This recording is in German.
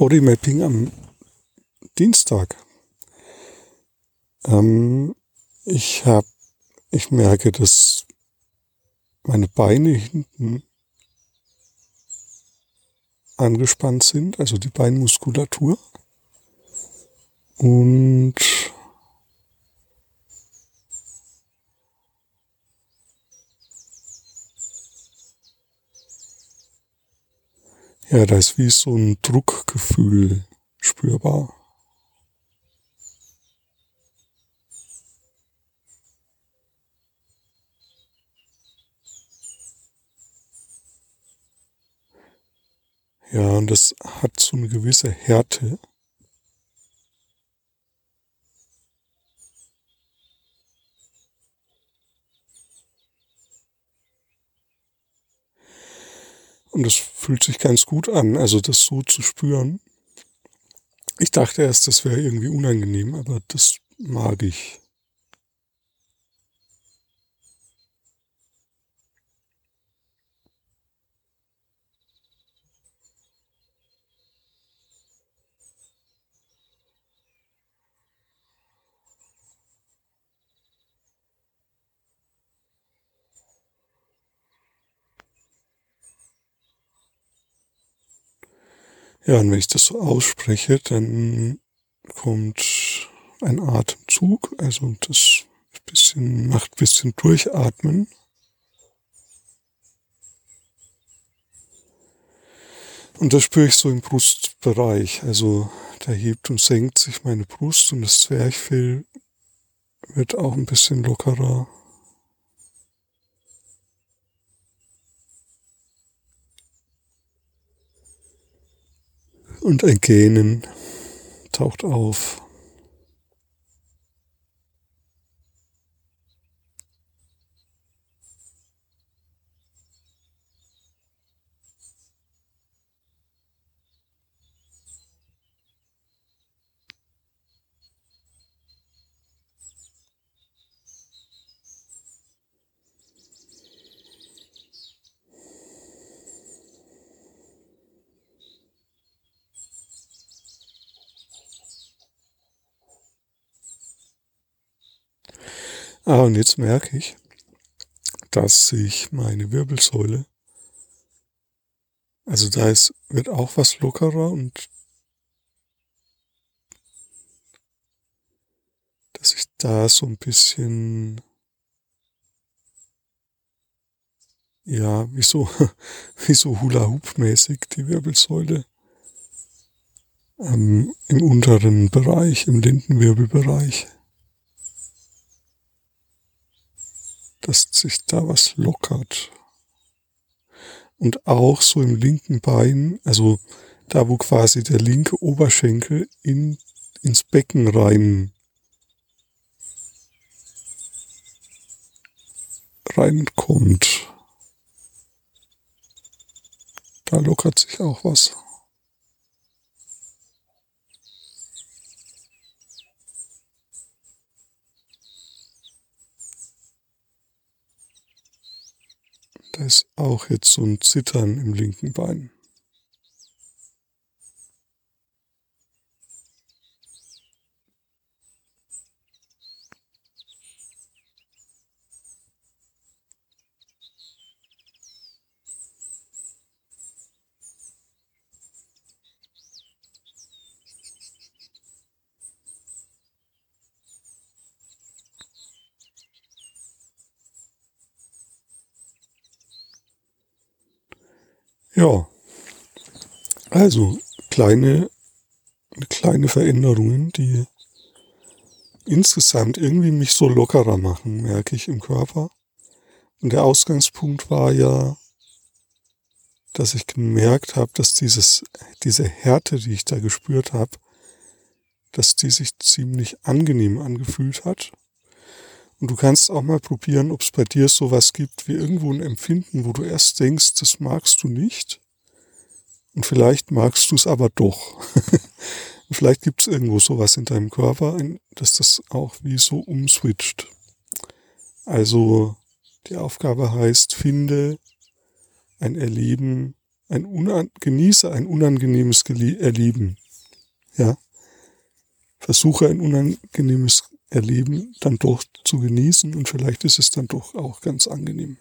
Bodymapping am Dienstag. Ähm, ich habe, ich merke, dass meine Beine hinten angespannt sind, also die Beinmuskulatur. Und ja, da ist wie so ein Druckgefühl spürbar. Ja, und das hat so eine gewisse Härte. Und das fühlt sich ganz gut an, also das so zu spüren. Ich dachte erst, das wäre irgendwie unangenehm, aber das mag ich. Ja, und wenn ich das so ausspreche, dann kommt ein Atemzug, also das bisschen, macht bisschen durchatmen. Und das spüre ich so im Brustbereich. Also da hebt und senkt sich meine Brust und das Zwerchfell wird auch ein bisschen lockerer. Und ein Gähnen taucht auf. Ah, und jetzt merke ich, dass sich meine Wirbelsäule, also da ist, wird auch was lockerer und dass ich da so ein bisschen, ja, wie so, wie so Hula-Hoop-mäßig die Wirbelsäule ähm, im unteren Bereich, im Lendenwirbelbereich dass sich da was lockert. Und auch so im linken Bein, also da wo quasi der linke Oberschenkel in, ins Becken rein reinkommt. Da lockert sich auch was. Da ist auch jetzt so ein Zittern im linken Bein. Ja, also kleine, kleine Veränderungen, die insgesamt irgendwie mich so lockerer machen, merke ich im Körper. Und der Ausgangspunkt war ja, dass ich gemerkt habe, dass dieses, diese Härte, die ich da gespürt habe, dass die sich ziemlich angenehm angefühlt hat. Und du kannst auch mal probieren, ob es bei dir sowas gibt wie irgendwo ein Empfinden, wo du erst denkst, das magst du nicht. Und vielleicht magst du es aber doch. vielleicht gibt es irgendwo sowas in deinem Körper, dass das auch wie so umswitcht. Also die Aufgabe heißt, finde ein Erleben, ein genieße ein unangenehmes Erleben. Ja. Versuche ein unangenehmes Erleben dann doch zu genießen und vielleicht ist es dann doch auch ganz angenehm.